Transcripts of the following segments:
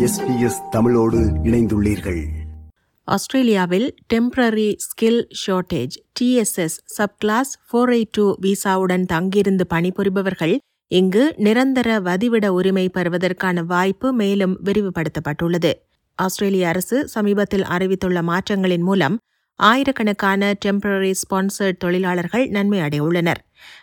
SBS தமிழோடு இணைந்துள்ளீர்கள். ஆஸ்திரேலியாவில் temporary skill shortage TSS subclass four eight two விசாவுடன் தங்கியிருந்து பணிபுரிபவர்கள் இங்கு நிரந்தர வதிவிட உரிமை பெறுவதற்கான வாய்ப்பு மேலும் விரிவுபடுத்தப்பட்டுள்ளது. ஆஸ்திரேலிய அரசு சமீபத்தில் அறிவித்துள்ள மாற்றங்களின் மூலம் ஆயிரக்கணக்கான டெம்பரரி ஸ்பான்சர்ட் தொழிலாளர்கள் நன்மை அடையுள்ளனர்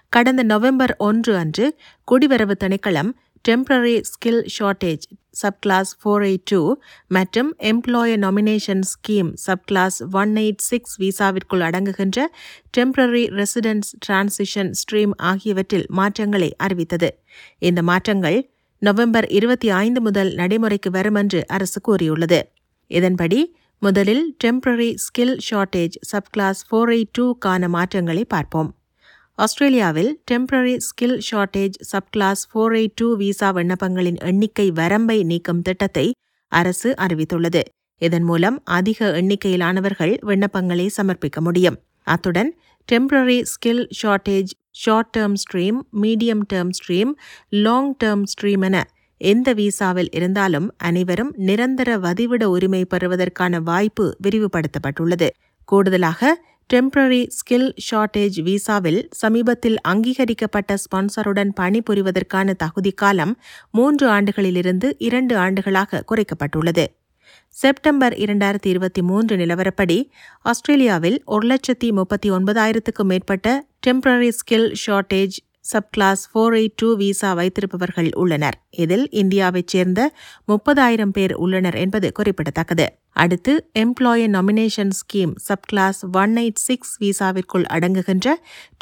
கடந்த நவம்பர் ஒன்று அன்று குடிவரவு திணைக்களம் temporary skill shortage subclass four eight two மற்றும் employer nomination scheme subclass one eight six விசாவிற்குள் அடங்குகின்ற டெம்பரரி ரெசிடென்ஸ் டிரான்சிஷன் ஸ்ட்ரீம் ஆகியவற்றில் மாற்றங்களை அறிவித்தது. இந்த மாற்றங்கள் நவம்பர் இருபத்தி ஐந்து முதல் நடைமுறைக்கு வரும் என்று அரசு கூறியுள்ளது. இதன்படி முதலில் temporary skill shortage subclass four eight டூக்கான மாற்றங்களை பார்ப்போம். ஆஸ்திரேலியாவில் temporary skill shortage subclass four eight two visa விண்ணப்பங்களின் எண்ணிக்கை வரம்பை நீக்கும் திட்டத்தை அரசு அறிவித்துள்ளது. இதன் மூலம் அதிக எண்ணிக்கையிலானவர்கள் விண்ணப்பங்களை சமர்ப்பிக்க முடியும். அத்துடன் temporary skill shortage short term stream medium term stream long term stream என எந்த விசாவில் இருந்தாலும் அனைவரும் நிரந்தர வதிவிட உரிமை பெறுவதற்கான வாய்ப்பு விரிவுபடுத்தப்பட்டுள்ளது. கூடுதலாக டெம்பரரி ஸ்கில் ஷார்ட்டேஜ் விசாவில் சமீபத்தில் அங்கீகரிக்கப்பட்ட ஸ்பான்சருடன் பணிபுரிவதற்கான தகுதி காலம் மூன்று ஆண்டுகளிலிருந்து இரண்டு ஆண்டுகளாக குறைக்கப்பட்டுள்ளது. செப்டம்பர் இரண்டாயிரத்தி இருபத்தி மூன்று நிலவரப்படி ஆஸ்திரேலியாவில் ஒரு லட்சத்தி முப்பத்தி ஒன்பதாயிரத்துக்கும் மேற்பட்ட temporary skill subclass four eight two visa வைத்திருப்பவர்கள் உள்ளனர். இதில் இந்தியாவைச் சேர்ந்த முப்பதாயிரம் பேர் உள்ளனர் என்பது குறிப்பிடத்தக்கது. அடுத்து employee nomination scheme subclass one eight six விசாவிற்குள் அடங்குகின்ற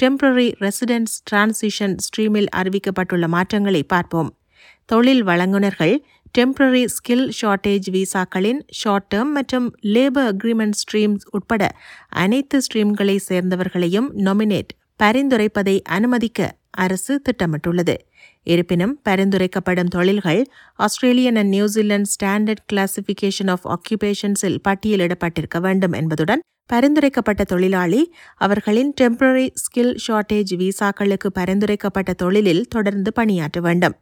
டெம்பரரி ரெசிடென்ஸ் டிரான்சிஷன் ஸ்ட்ரீமில் அறிவிக்கப்பட்டுள்ள மாற்றங்களை பார்ப்போம். தொழில் வழங்குநர்கள் டெம்பரரி ஸ்கில் ஷார்ட்டேஜ் விசாக்களின் ஷார்ட் டேர்ம் மற்றும் லேபர் அக்ரிமெண்ட் ஸ்ட்ரீம்ஸ் உட்பட அனைத்து ஸ்ட்ரீம்களை சேர்ந்தவர்களையும் நொமினேட் பரிந்துரைப்பதை அனுமதிக்க அரசு திட்டமிட்டுள்ளது. இருப்பினும் பரிந்துரைக்கப்படும் தொழில்கள் Australian and New Zealand standard classification of ஆக்கியூபேஷன்ஸில் பட்டியலிடப்பட்டிருக்க வேண்டும் என்பதுடன் பரிந்துரைக்கப்பட்ட தொழிலாளி அவர்களின் டெம்பரரி ஸ்கில் ஷார்ட்டேஜ் விசாக்களுக்கு பரிந்துரைக்கப்பட்ட தொழிலில் தொடர்ந்து பணியாற்ற வேண்டும்.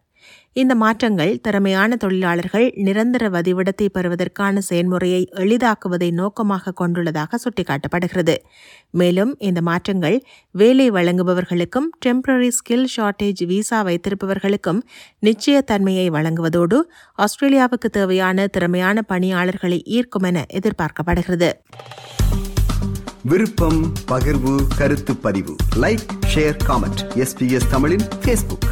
இந்த மாற்றங்கள் திறமையான தொழிலாளர்கள் நிரந்தர வதிவிடத்தை பெறுவதற்கான செயல்முறையை எளிதாக்குவதை நோக்கமாக கொண்டுள்ளதாக சுட்டிக்காட்டப்படுகிறது. மேலும் இந்த மாற்றங்கள் வேலை வழங்குபவர்களுக்கும் டெம்பரரி ஸ்கில் ஷார்ட்டேஜ் விசா வைத்திருப்பவர்களுக்கும் நிச்சயத்தன்மையை வழங்குவதோடு ஆஸ்திரேலியாவுக்கு தேவையான திறமையான பணியாளர்களை ஈர்க்கும் என எதிர்பார்க்கப்படுகிறது. விருப்பம் பகிர்வு கருத்து பதிவு. லைக் ஷேர் காமெண்ட் எஸ்பிஎஸ் தமிழின் ஃபேஸ்புக்